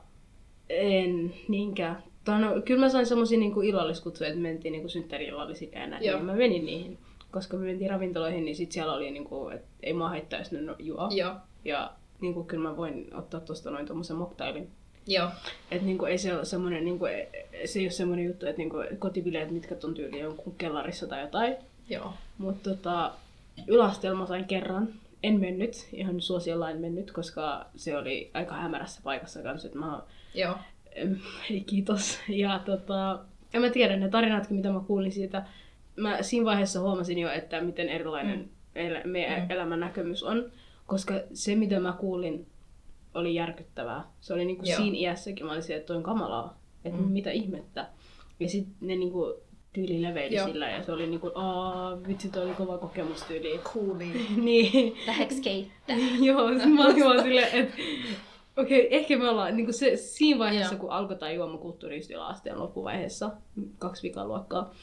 en niinkään. Tai no, kyllä mä sain semmosia niinku illalliskutsuja, että mentiin niinku synttäri-illallisiin ja näin. Niin mä menin niihin. Koska me mentiin ravintoloihin, niin sit siellä oli niinku, että ei mua haittaa, jos ne no- juo. Joo. Ja niinku, kyllä mä voin ottaa tosta noin tommosen moktailin. Joo. Et niinku, ei se ole semmoinen, niinku, e- se ei ole semmoinen juttu, että niinku, kotibileet, mitkä on tyyli jonkun kellarissa tai jotain. Joo. Mutta tota, yläasteella mä sain kerran. En mennyt, ihan suosiolla en mennyt, koska se oli aika hämärässä paikassa kanssa. Että mä, Joo. kiitos. Ja tota, en mä tiedä, ne tarinatkin, mitä mä kuulin siitä. Mä siinä vaiheessa huomasin jo, että miten erilainen Mm. el- meidän Mm. elämän näkemys on. Koska se, mitä mä kuulin, oli järkyttävää. Se oli niinku Joo. siinä iässäkin, mä olin se, että toi on kamalaa. Että Mm. mitä ihmettä. Ja sitten ne niinku tyyli leveili Joo. sillä ja se oli niinku, aa, vitsi, toi oli kova kokemus tyyli. Cooli. niin, Läheks keittää? joo, mä olin vaan silleen, että okei, okay, ehkä me ollaan niinku se, siinä vaiheessa, Joo. kun alkoi tämä juomakulttuuri yläasteen loppuvaiheessa, kaksi vikaa luokkaa,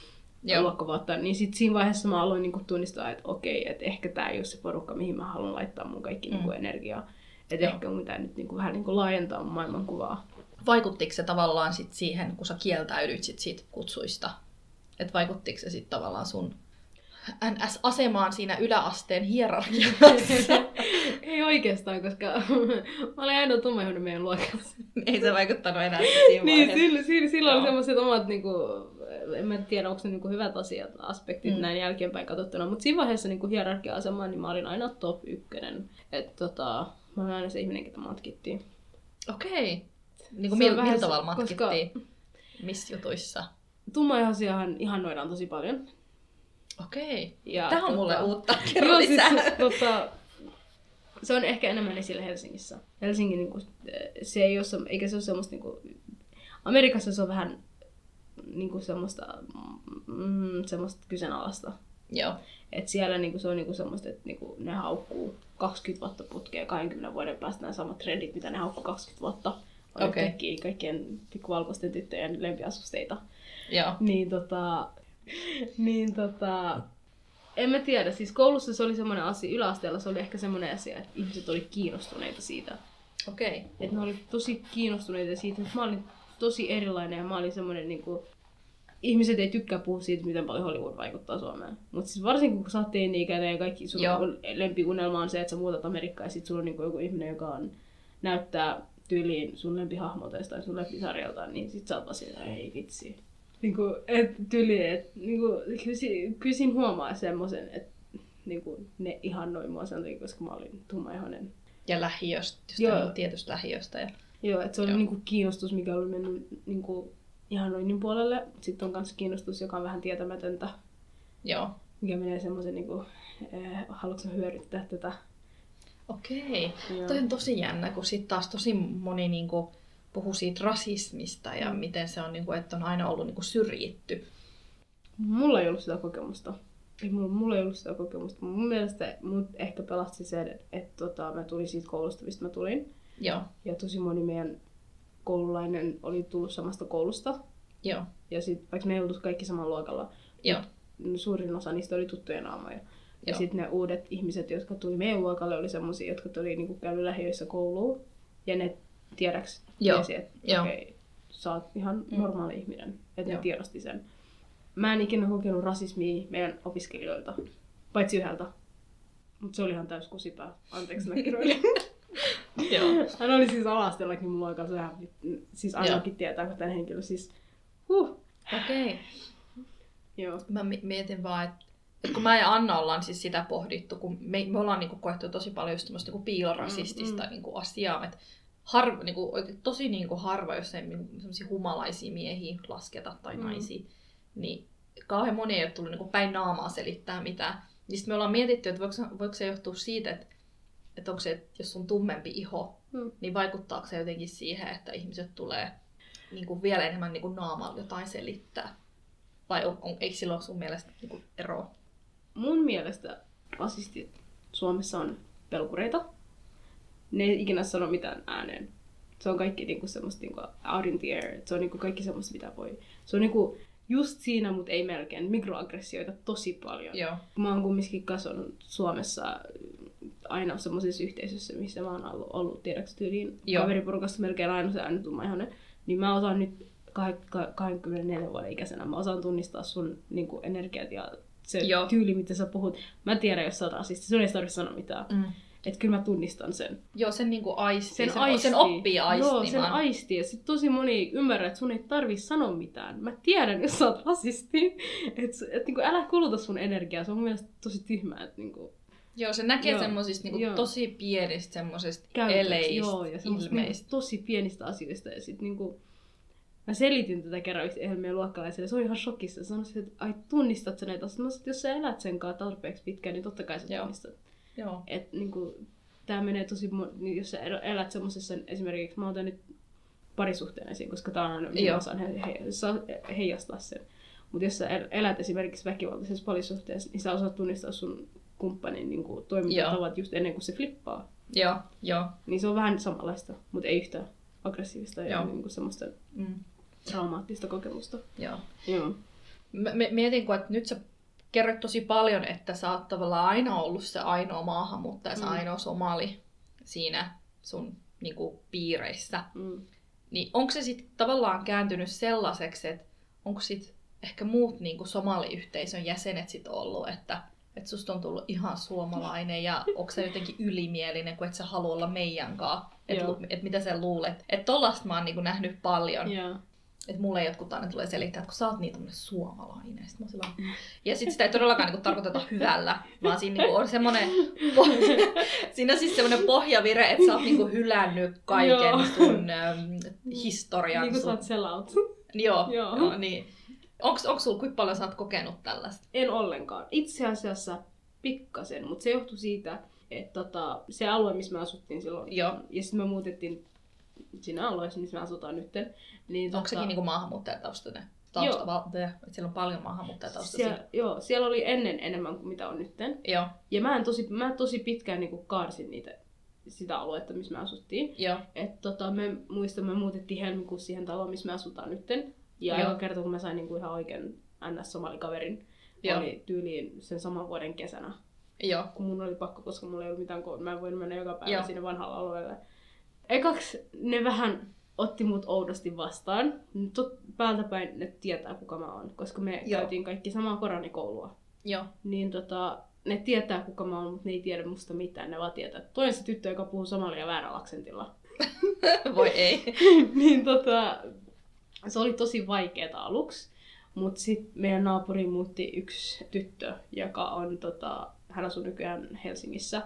Joo. luokkavuotta, niin sit siinä vaiheessa mä aloin niinku tunnistaa, että okei, että ehkä tämä ei ole se porukka, mihin mä haluan laittaa mun kaikki Mm. niinku energiaa. Että ehkä mun pitää nyt niinku vähän niinku laajentaa mun maailmankuvaa. Vaikuttiko se tavallaan sit siihen, kun sä kieltäydyit sit siitä kutsuista? Että vaikuttiko se sitten tavallaan sun NS-asemaan siinä yläasteen hierarkiassa? ei oikeastaan, koska mä olin ainoa tummaihoinen meidän luokassa. Ei se vaikuttanut enää siinä Niin, sillä, sillä, sillä oli semmoiset omat, niinku, en mä tiedä, onko ne niinku hyvät asiat, aspektit Mm. näin jälkeenpäin katsottuna, mutta siinä vaiheessa niinku hierarkia-asemaan niin mä olin aina top ykkönen. Et, tota, mä olin aina se ihminen, ketä matkittiin. Okei. Niin Se kuin mil, millä tavalla koska- matkittiin? Missä jutuissa? Tummaihoisiahan ihannoidaan tosi paljon. Okei. Ja, Tämä on mulle uutta. Joo, Kerro siis, tota, se on ehkä enemmän esillä Helsingissä. Helsingin, niinku, se ei ole, se- eikä se ole semmoista, niinku, Amerikassa se on vähän niinku semmoista, mm, semmoista kyseenalaista. Joo. Et siellä niinku, se on niinku semmoista, että niinku, ne haukkuu 20 vuotta putkea 20 vuoden päästä nämä samat trendit, mitä ne haukkuu 20 vuotta. On okay. kaikki, kaikkien pikkuvalkoisten tyttöjen lempiasusteita. Joo. Niin tota, niin tota, en mä tiedä, siis koulussa se oli semmoinen asia, yläasteella se oli ehkä semmoinen asia, että ihmiset oli kiinnostuneita siitä. Okei. Että ne oli tosi kiinnostuneita siitä, että mä olin tosi erilainen ja mä olin semmoinen niinku, ihmiset ei tykkää puhua siitä, miten paljon Hollywood vaikuttaa Suomeen. Mutta siis varsinkin kun sä oot teini-ikäinen ja kaikki sun Joo. lempiunelma on se, että sä muutat Amerikkaan ja sit sulla on niinku joku ihminen, joka on, näyttää tyyliin sun lempihahmolta tai sun lempisarjalta, niin sit sä oot vaan ei vitsi. Niinku, et tyyli, et, niinku, kyllä, si- kyllä siinä huomaa semmoisen, että niinku, ne ihannoi mua sen takia, koska mä olin tummaihoinen. Ja lähiöstä, Joo. niin tietystä lähiöstä. Ja... Joo, että se oli Joo. niinku kiinnostus, mikä oli mennyt niinku ihannoinnin puolelle. Sitten on myös kiinnostus, joka on vähän tietämätöntä, Joo. mikä menee semmoisen, niinku, eh, haluatko hyödyttää tätä. Okei. Joo. Toi on tosi jännä, kun sitten taas tosi moni niinku puhuu siitä rasismista ja Mm. miten se on, niinku, että on aina ollut niinku syrjitty. Mulla ei ollut sitä kokemusta. Ei, mulla, mulla ei ollut sitä kokemusta. Mun mielestä mut ehkä pelasti se, että, tota, mä tulin siitä koulusta, mistä mä tulin. Joo. Ja tosi moni meidän koululainen oli tullut samasta koulusta. Joo. Ja sit, vaikka me ei oltu kaikki samalla luokalla, Joo. suurin osa niistä oli tuttuja naamoja. Ja sitten ne uudet ihmiset, jotka tuli meidän luokalle, oli semmoisia, jotka tuli niinku käynyt lähiöissä kouluun. Ja ne tiedäks Joo. tiesi, että Joo. okei, sä oot ihan Mm. normaali ihminen. Että ne tiedosti sen. Mä en ikinä kokenut rasismia meidän opiskelijoilta, paitsi yhdeltä. Mutta se oli ihan täys kusipää. Anteeksi mä kiroilin. Joo. Hän oli siis alastellakin mulla aika sehän, siis ainakin tietää, kun tämän henkilö siis, huh, Okei. Okay. joo. Mä mi- mietin vaan, että et kun mä ja Anna ollaan siis sitä pohdittu, kun me, me ollaan niinku koettu tosi paljon just tämmöistä niinku piilorasistista Mm, mm, niinku asiaa, että harva, niinku, oikein tosi niinku harva, jos ei semmoisia humalaisia miehiä lasketa tai Mm. mm. naisia, niin kauhean moni ei ole tullut niinku päin naamaa selittää mitään. Niin sitten me ollaan mietitty, että voiko, se- voiko se johtua siitä, että, että onko se, että jos on tummempi iho, Mm. niin vaikuttaako se jotenkin siihen, että ihmiset tulee niin kuin vielä enemmän niin kuin naamalla jotain selittää? Vai on, on, eikö sillä ole sun mielestä niin kuin eroa? Mun mielestä rasistit Suomessa on pelkureita. Ne ei ikinä sano mitään ääneen. Se on kaikki niinku semmoista niinku out in the air. Se on niinku kaikki semmoista, mitä voi. Se on niinku just siinä, mutta ei melkein. Mikroaggressioita tosi paljon. Joo. Mä oon kumminkin kasvanut Suomessa aina semmoisessa yhteisössä, missä mä oon ollut, ollut tiedäks tyyliin Joo. kaveriporukassa melkein aina se aina tummaihoinen. Niin mä osaan nyt kah- ka- 24 vuoden ikäisenä, mä osaan tunnistaa sun niin kuin, energiat ja se Joo. tyyli, mitä sä puhut. Mä tiedän, jos sä oot rasisti, sun ei tarvitse sanoa mitään. Mm. Että kyllä mä tunnistan sen. Joo, sen niin kuin aisti. Sen, sen, aistii. sen oppii aistimaan. Joo, sen aistii. Ja sit tosi moni ymmärrää, että sun ei tarvi sanoa mitään. Mä tiedän, jos sä oot rasisti. Että et, niinku, älä kuluta sun energiaa. Se on mun mielestä tosi tyhmää. Että niinku, Joo, se näkee Joo. semmoisista niin Joo. tosi pienistä semmoisista eleistä, joo, ja niinku, ilmeistä. tosi pienistä asioista. Ja sit niinku, mä selitin tätä kerran yhdelle meidän luokkalaiselle. Se oli ihan shokissa. Se sanoi, että ai tunnistat sä näitä asioita. Mä sanoin, että jos sä elät sen kanssa tarpeeksi pitkään, niin totta kai sä Joo. tunnistat. Joo. Et niinku, tää menee tosi, niin jos sä el- elät semmosessa, esimerkiksi mä otan nyt parisuhteen esiin, koska tää on minä Joo. osaan he, he, heijastaa sen. Mutta jos sä el- elät esimerkiksi väkivaltaisessa parisuhteessa, niin sä osaat tunnistaa sun kumppanin niin kuin, toimintatavat just ennen kuin se flippaa. Joo, joo. Niin se on vähän samanlaista, mutta ei yhtään aggressiivista ja Joo. niin kuin semmoista Mm. traumaattista kokemusta. joo. Joo. Mä mietin, kun, että nyt sä kerroit tosi paljon, että sä oot tavallaan aina ollut se ainoa maahanmuuttaja, se Mm. ainoa somali siinä sun niin kuin, piireissä. Mm. Niin onko se sitten tavallaan kääntynyt sellaiseksi, että onko sit ehkä muut niin kuin somaliyhteisön jäsenet sit ollut, että että susta on tullut ihan suomalainen ja onko se jotenkin ylimielinen, kun et sä halua olla meidän kanssa. Että et mitä sä luulet. Että tollasta mä oon niin kuin nähnyt paljon. Joo. Että mulle jotkut aina tulee selittää, että kun sä oot niin tämmönen suomalainen. Sit mä sillä, ja sit sitä ei todellakaan niinku tarkoiteta hyvällä, vaan siinä niinku on semmonen, siinä on siis semmonen pohjavire, että sä oot niinku hylännyt kaiken Joo. sun äm, historian. Niin kuin sä sun... oot sellout. Joo, Joo. joo. niin. Onks, onks sulla, kuinka paljon sä oot kokenut tällaista? En ollenkaan. Itse asiassa pikkasen, mutta se johtui siitä, että tota, se alue, missä me asuttiin silloin, Joo. ja sitten me muutettiin siinä alueessa, missä me asutaan nytten. Niin, Onko sekin niinku maahanmuuttajataustainen? Tausta, val- the- että siellä on paljon maahanmuuttajataustaisia. siellä, joo, siellä oli ennen enemmän kuin mitä on nytten. Joo, Ja mä, en tosi, mä tosi pitkään niin kaarsin niitä, sitä aluetta, missä me asuttiin. joo, Et tota, me muistan, me muutettiin helmikuussa siihen taloon, missä me asutaan nytten. Ja Joo. kerta, kun mä sain niinku ihan oikean NS-somalikaverin, Joo. oli tyyliin sen saman vuoden kesänä. joo, kun mun oli pakko, koska mulla ei ollut mitään koulua. Mä en voinut mennä joka päivä Joo. sinne vanhalla alueelle. Ekaksi ne vähän otti mut oudosti vastaan. Tot, päältä päin ne tietää, kuka mä oon, koska me Joo. Käytiin kaikki samaa koranikoulua. joo, Niin tota, ne tietää, kuka mä oon, mutta ne ei tiedä musta mitään. Ne vaan tietää, että toi on se tyttö, joka puhuu somalia väärällä aksentilla. voi ei. niin tota, se oli tosi vaikeeta aluksi. Mutta sitten meidän naapuri muutti yksi tyttö, joka on, tota, hän asuu nykyään Helsingissä.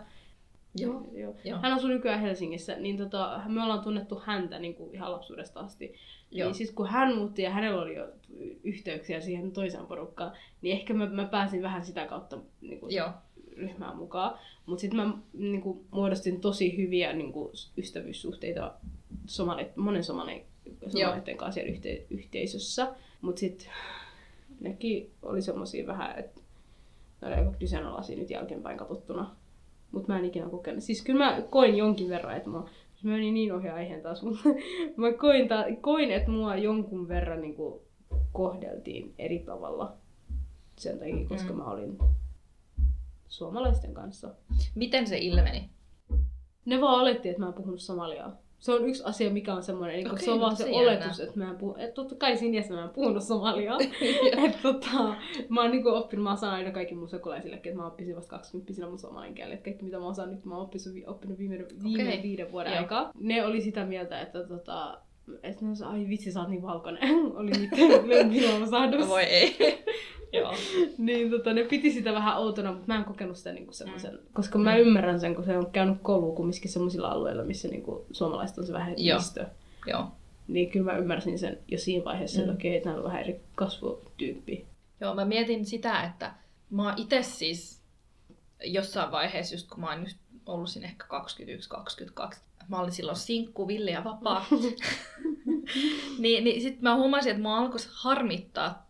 Joo, Joo. joo. Hän asuu nykyään Helsingissä, niin tota, me ollaan tunnettu häntä niin kuin ihan lapsuudesta asti. Joo. Niin sitten kun hän muutti ja hänellä oli jo yhteyksiä siihen toiseen porukkaan, niin ehkä mä, mä pääsin vähän sitä kautta niin kuin, Joo, ryhmään mukaan. Mutta sitten mä niin kuin, muodostin tosi hyviä niin kuin, ystävyyssuhteita somalit, monen somalin somalitten kanssa siellä yhte, yhteisössä. Mutta sitten nekin oli semmosia vähän, että ne oli aika kyseenalaisia nyt jälkeenpäin katsottuna. Mutta mä en ikinä kokenut. Siis kyllä mä koin jonkin verran, että mä, mä menin niin ohi aiheen taas, mutta mä koin, ta, koin että mua jonkun verran niin kuin, kohdeltiin eri tavalla sen takia, koska Mm. mä olin suomalaisten kanssa. miten se ilmeni? Ne vaan oletti, että mä en puhunut somaliaa. Se on yksi asia, mikä on semmoinen, niin Okei, se on vaan se se oletus, jännä. että mä en puhu, että totta kai Sinjassa mä en puhunut somaliaa. että tota, mä oon niinku oppinut, mä saan aina kaikki mun sukulaisillekin, että mä oppisin vasta 20 mun somalin kielen. Että kaikki mitä mä osaan nyt, mä oon oppinut, oppinut viime, viime Okei. viiden vuoden aikaa. Ne oli sitä mieltä, että tota, että ne osaa, ai vitsi, sä oot niin valkoinen. oli niiden lempilausahdus. Voi ei. Joo. Niin tota, ne piti sitä vähän outona, mutta mä en kokenut sitä niinku semmoisen, mm. koska mä ymmärrän sen, kun se on käynyt kouluun kumminkin semmoisilla alueilla, missä niinku suomalaiset on se vähän Joo. Joo. Niin kyllä mä ymmärsin sen jo siinä vaiheessa, että Mm. okei, että nämä on vähän eri kasvutyyppi. Joo, mä mietin sitä, että mä oon itse siis jossain vaiheessa, just kun mä oon just ollut siinä ehkä 21-22, mä olin silloin sinkku, villi ja vapaa, niin, niin sitten mä huomasin, että mua alkoi harmittaa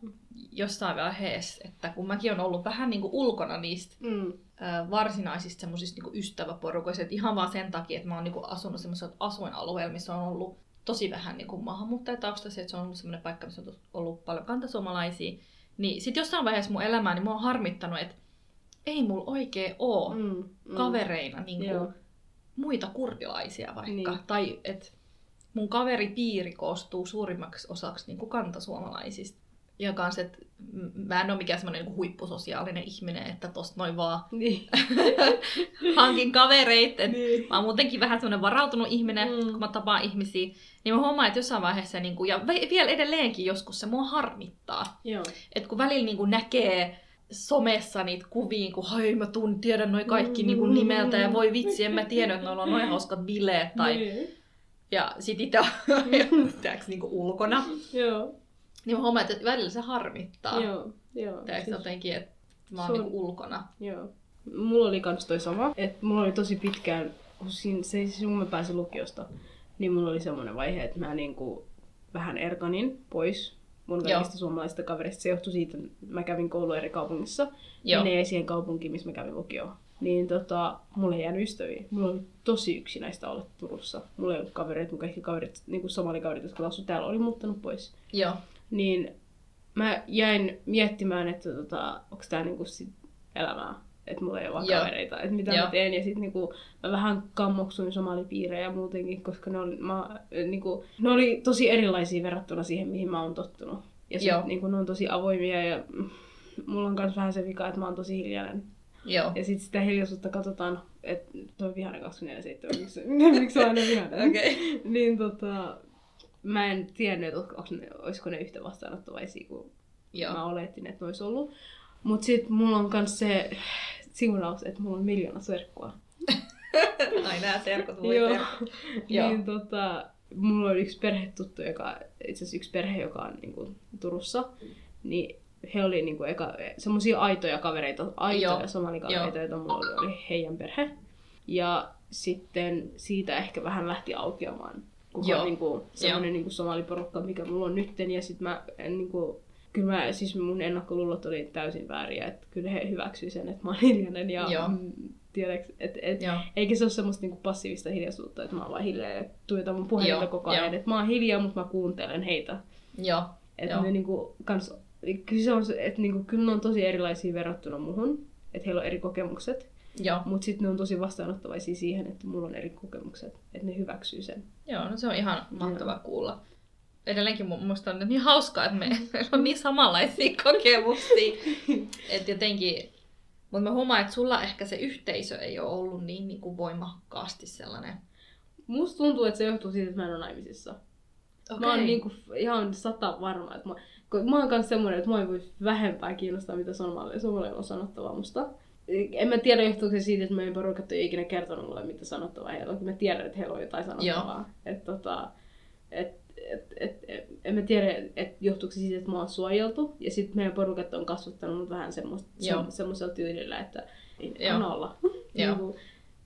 jossain vaiheessa, että kun mäkin on ollut vähän niin kuin ulkona niistä Mm. ö, varsinaisista semmoisista niin ystäväporukoista, että ihan vaan sen takia, että mä oon niin asunut semmoisella asuinalueella, missä on ollut tosi vähän niin kuin maahanmuuttajataustaisia, että se on ollut semmoinen paikka, missä on ollut paljon kantasuomalaisia. Niin sit jossain vaiheessa mun elämää, niin mua on harmittanut, että ei mulla oikein oo Mm. Mm. kavereina niin kuin muita kurdilaisia vaikka. Niin. Tai että mun kaveripiiri koostuu suurimmaksi osaksi niin kuin kantasuomalaisista. Ja kans, että m- mä en ole mikään semmoinen niin huippusosiaalinen ihminen, että tosta noin vaan Niin. hankin kavereita. Et niin. Mä oon muutenkin vähän semmoinen varautunut ihminen, Mm. kun mä tapaan ihmisiä. Niin mä huomaan, että jossain vaiheessa, niin kuin, ja vielä edelleenkin joskus se mua harmittaa. Joo. Että kun välillä niin kuin näkee somessa niitä kuvia, kun hei mä tuun, tiedän noin kaikki niin kuin nimeltä ja voi vitsi, en mä tiedä, että noilla on noin hauskat bileet. Tai, Niin. Ja sit itse on niin kuin ulkona. Joo. Niin mä huomaan, että välillä se harmittaa. Joo. Joo. Tiedätkö, Siis- jotenkin, että mä oon on- niin kuin ulkona. Joo. Mulla oli kans toi sama, että mulla oli tosi pitkään, kun siinä, se, siis kun mä pääsin lukiosta, niin mulla oli semmoinen vaihe, että mä niinku vähän erkanin pois mun Joo. kaikista suomalaisista kavereista. Se johtui siitä, että mä kävin koulua eri kaupungissa, Joo. jäi siihen kaupunkiin, missä mä kävin lukioon. Niin tota, mulla ei jäänyt ystäviä. Mulla oli tosi yksinäistä olla Turussa. Mulla ei ollut kavereita, mun kaikki kaverit, niin kuin somalikaverit, jotka asuivat täällä, oli muuttanut pois. Joo. Niin mä jäin miettimään, että tota, onko tää niinku sit elämää. Että mulla ei ole kavereita, että mitä Joo. mä teen. Ja sitten niinku, mä vähän kammoksuin somalipiirejä muutenkin, koska ne oli, mä, niinku, ne oli tosi erilaisia verrattuna siihen, mihin mä oon tottunut. Ja Joo. sit, niinku, ne on tosi avoimia ja mulla on myös vähän se vika, että mä oon tosi hiljainen. Joo. Ja sitten sitä hiljaisuutta katsotaan, että toi on vihainen 24-7, miksi, miksi on aina vihainen. Okay. Niin tota, mä en tiennyt, että onko ne, olisiko ne yhtä vastaanottavaisia kuin Joo. mä olettin, että ne olisi ollut. Mut sit mulla on myös se siunaus, että mulla on miljoona serkkua. Ai nää serkut voi Joo. Joo. niin tota, mulla on yksi perhetuttu, joka, itse asiassa yksi perhe, joka on niinku Turussa. Niin he oli niinku eka, semmosia aitoja kavereita, aitoja Joo. somalikavereita, joita mulla oli, oli heidän perhe. Ja sitten siitä ehkä vähän lähti aukeamaan. Kun Joo. on niinku, semmoinen niinku somaliporukka, mikä mulla on nytten. Ja sit mä en niinku, kyllä mä, siis mun ennakkoluulot oli täysin vääriä. Että kyllä he hyväksyi sen, että mä oon hiljainen. Ja Joo. mm, tiedäks, et, et, Joo. eikä se ole semmoista niinku passiivista hiljaisuutta, että mä oon vaan hiljaa ja tuijotan mun puhelinta Joo, koko ajan. Että mä oon hiljaa, mutta mä kuuntelen heitä. Joo. Että ne niinku kans, kyllä se on että niinku, kyllä ne on tosi erilaisia verrattuna muhun. Että heillä on eri kokemukset. Mutta sitten ne on tosi vastaanottavaisia siihen, että mulla on eri kokemukset. Että ne hyväksyy sen. Joo, no se on ihan mahtavaa kuulla. Edelleenkin mielestä on niin hauskaa, että me- meillä on niin samanlaisia kokemuksia. Että jotenkin, mutta mä huomaan, että sulla ehkä se yhteisö ei ole ollut niin, niin kuin voimakkaasti sellainen. Musta tuntuu, että se johtuu siitä, että mä en ole naimisissa. Okay. Mä oon niinku ihan sata varma, että mä, kun mä oon kans semmoinen, että mua ei voi vähempää kiinnostaa, mitä somali, somali on sanottavaa musta. En mä tiedä, johtuuko se siitä, että meidän porukat ei ikinä kertonut mulle, mitä sanottavaa heillä on. Mä tiedän, että heillä on jotain sanottavaa. Et, tota, et, et, et, et, en mä tiedä, että johtuuko se siitä, että mä oon suojeltu. Ja sitten meidän porukat on kasvattanut mut vähän semmoista, Joo. se, semmoisella tyylillä, että ei Joo. anna olla. Joo. niinku,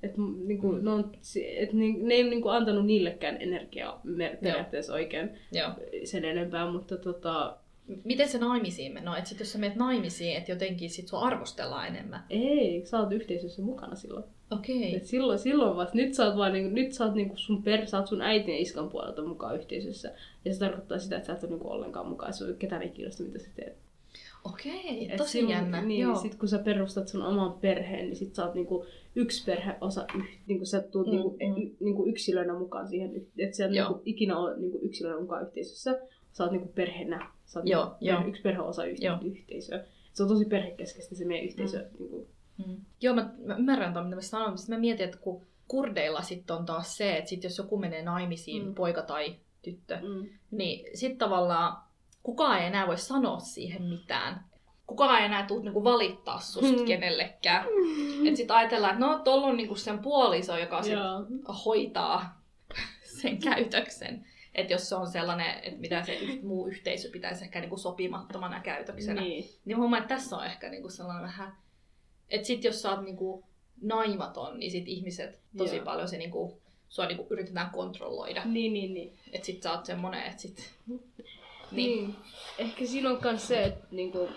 et, niinku, ne, on, et, ne, ne ei niinku antanut niillekään energiaa periaatteessa oikein Joo. sen enempää, mutta tota, Miten se naimisiin menee? Että sit jos sä menet naimisiin, että jotenkin sit sua arvostellaan enemmän. ei, sä oot yhteisössä mukana silloin. Okei. Et silloin, silloin vasta, nyt sä oot vaan niinku, nyt sä oot niinku sun per, sä oot sun äitin ja iskan puolelta mukaan yhteisössä. Ja se tarkoittaa sitä, että sä et ole niinku ollenkaan mukaan, se ketään ei kiinnosta, mitä sä teet. Okei, Et tosi silloin- jännä. Niin, Joo. sit kun sä perustat sun oman perheen, niin sit sä oot niinku yksi perheosa, niinku sä tuut Mm, niinku, mm. y, niinku yksilönä mukaan siihen, että sä et niinku ikinä ole niinku yksilönä mukaan yhteisössä. Sä oot niinku perheenä, sä oot Joo, niinku perhe, yksi perheosa yh, Joo. yhteisöä. Se on tosi perhekeskeistä se meidän yhteisö. Mm. Niinku, Mm. Joo, mä, mä ymmärrän tuon, mitä mä sanon. Sitten mä mietin, että kun kurdeilla sitten on taas se, että sit jos joku menee naimisiin, Mm. mm. poika tai tyttö, mm. niin sitten tavallaan kukaan ei enää voi sanoa siihen mitään. Kukaan ei enää tule niinku valittaa susta Mm. kenellekään. Että sitten ajatellaan, että no, tuolla on niinku sen puoliso, joka sit hoitaa sen käytöksen. Että jos se on sellainen, että mitä se muu yhteisö pitäisi ehkä niinku sopimattomana käytöksenä. Niin. Niin mä huomaan, että tässä on ehkä niinku sellainen vähän... Että sit jos sä oot niinku naimaton, niin sit ihmiset tosi Joo. paljon se niinku, sua niinku yritetään kontrolloida. Niin, niin, niin. Että sit sä oot semmonen, että sit... Niin. Niin. Ehkä siinä on myös se, että niinku,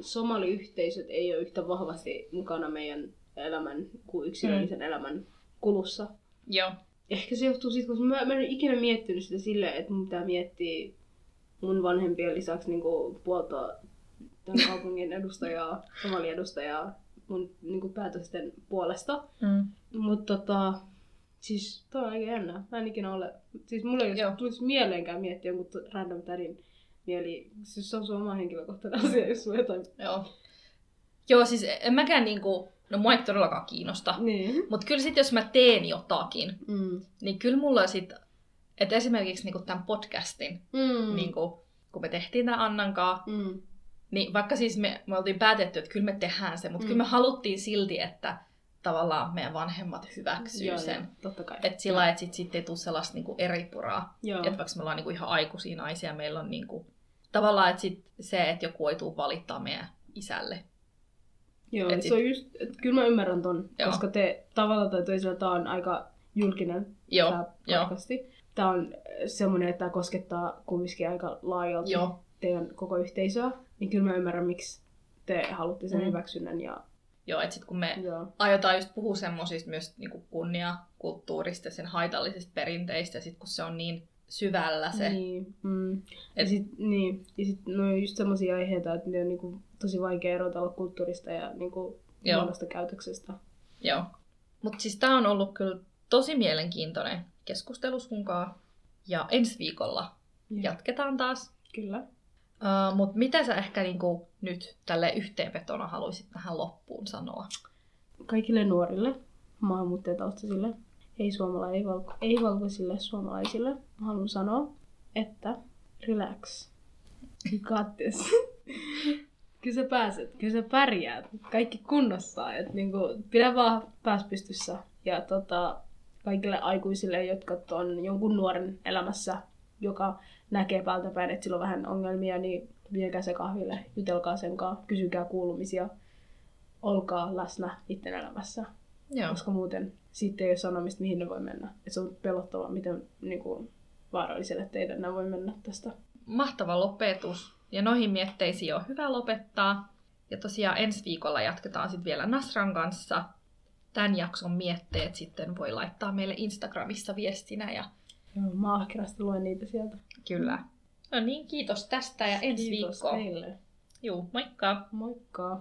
somaliyhteisöt ei ole yhtä vahvasti mukana meidän elämän kuin yksilöllisen mm. elämän kulussa. Joo. Ehkä se johtuu siitä, koska mä, mä en ole ikinä miettinyt sitä silleen, että mun pitää miettiä mun vanhempien lisäksi niinku puolta tämän kaupungin edustajaa, somalin mun niinku päätösten puolesta. Mm. Mutta tota, siis toi on aika jännä. Mä en ikinä ole, siis mulle ei Joo. tulisi mieleenkään miettiä jonkun random tärin mieli. Siis se on sun oma henkilökohtainen asia, jos sulla jotain. Joo. Joo, siis en mäkään niinku... No mua ei todellakaan kiinnosta. Niin. Mutta kyllä sit jos mä teen jotakin, Mm. niin kyllä mulla sit... Että esimerkiksi niinku tämän podcastin, Mm. niinku, kun me tehtiin tämän Annan kanssa, Mm. Niin vaikka siis me, me oltiin päätetty, että kyllä me tehdään se, mutta Mm. mm. kyllä me haluttiin silti, että tavallaan meidän vanhemmat hyväksyy Joo, sen. joo, totta kai. Että sillä lailla, että sit, sit ei tule sellaista niinku eripuraa. Että vaikka me ollaan niinku ihan aikuisia naisia, meillä on niinku, tavallaan että sit se, että joku ei tule valittaa meidän isälle. Joo, Et se on just, että kyllä mä ymmärrän ton, Joo. koska te tavalla tai toisella tää on aika julkinen Joo, tää joo. Tää on semmoinen, että tää koskettaa kumminkin aika laajalti Joo. Teidän koko yhteisöä. Niin kyllä mä ymmärrän, miksi te haluatte sen Mm. hyväksynnän. Ja, Joo, että sitten kun me joo. aiotaan just puhua semmoisista myös niinku kunniakulttuurista ja sen haitallisista perinteistä, ja sitten kun se on niin syvällä se, Niin, mm. ja Et- niin, ja sit no on just semmosia aiheita, että ne on niinku tosi vaikea erotella kulttuurista ja niinku huonosta käytöksestä. Joo. Mutta siis tää on ollut kyllä tosi mielenkiintoinen keskustelu sunkaan. Ja ensi viikolla Joo. jatketaan taas. Kyllä. Uh, Mutta mitä sä ehkä niinku nyt tälle yhteenvetona haluaisit tähän loppuun sanoa? Kaikille nuorille maahanmuuttajataustaisille, ei, suomala, ei, valko, ei valkoisille suomalaisille, mä haluan sanoa, että relax. You got this. kyllä sä pääset, kyllä sä pärjäät. Kaikki kunnossa. Et niinku, pidä vaan pääs pystyssä. Ja tota, kaikille aikuisille, jotka on jonkun nuoren elämässä, joka näkee päältä päin, että sillä on vähän ongelmia, niin viekää se kahville, jutelkaa sen kanssa, kysykää kuulumisia, olkaa läsnä itten elämässä Joo. koska muuten sitten ei ole sanomista, mihin ne voi mennä. Et se on pelottavaa, miten niin kuin, vaaralliselle teidän nämä voi mennä tästä. Mahtava lopetus. Ja noihin mietteisiin on hyvä lopettaa. Ja tosiaan ensi viikolla jatketaan sitten vielä Nasran kanssa. Tämän jakson mietteet sitten voi laittaa meille Instagramissa viestinä. Ja Joo, mä ahkerasti luen niitä sieltä. kyllä. No niin, kiitos tästä ja ensi Kiitos viikkoon. teille. Juu, moikka! Moikka!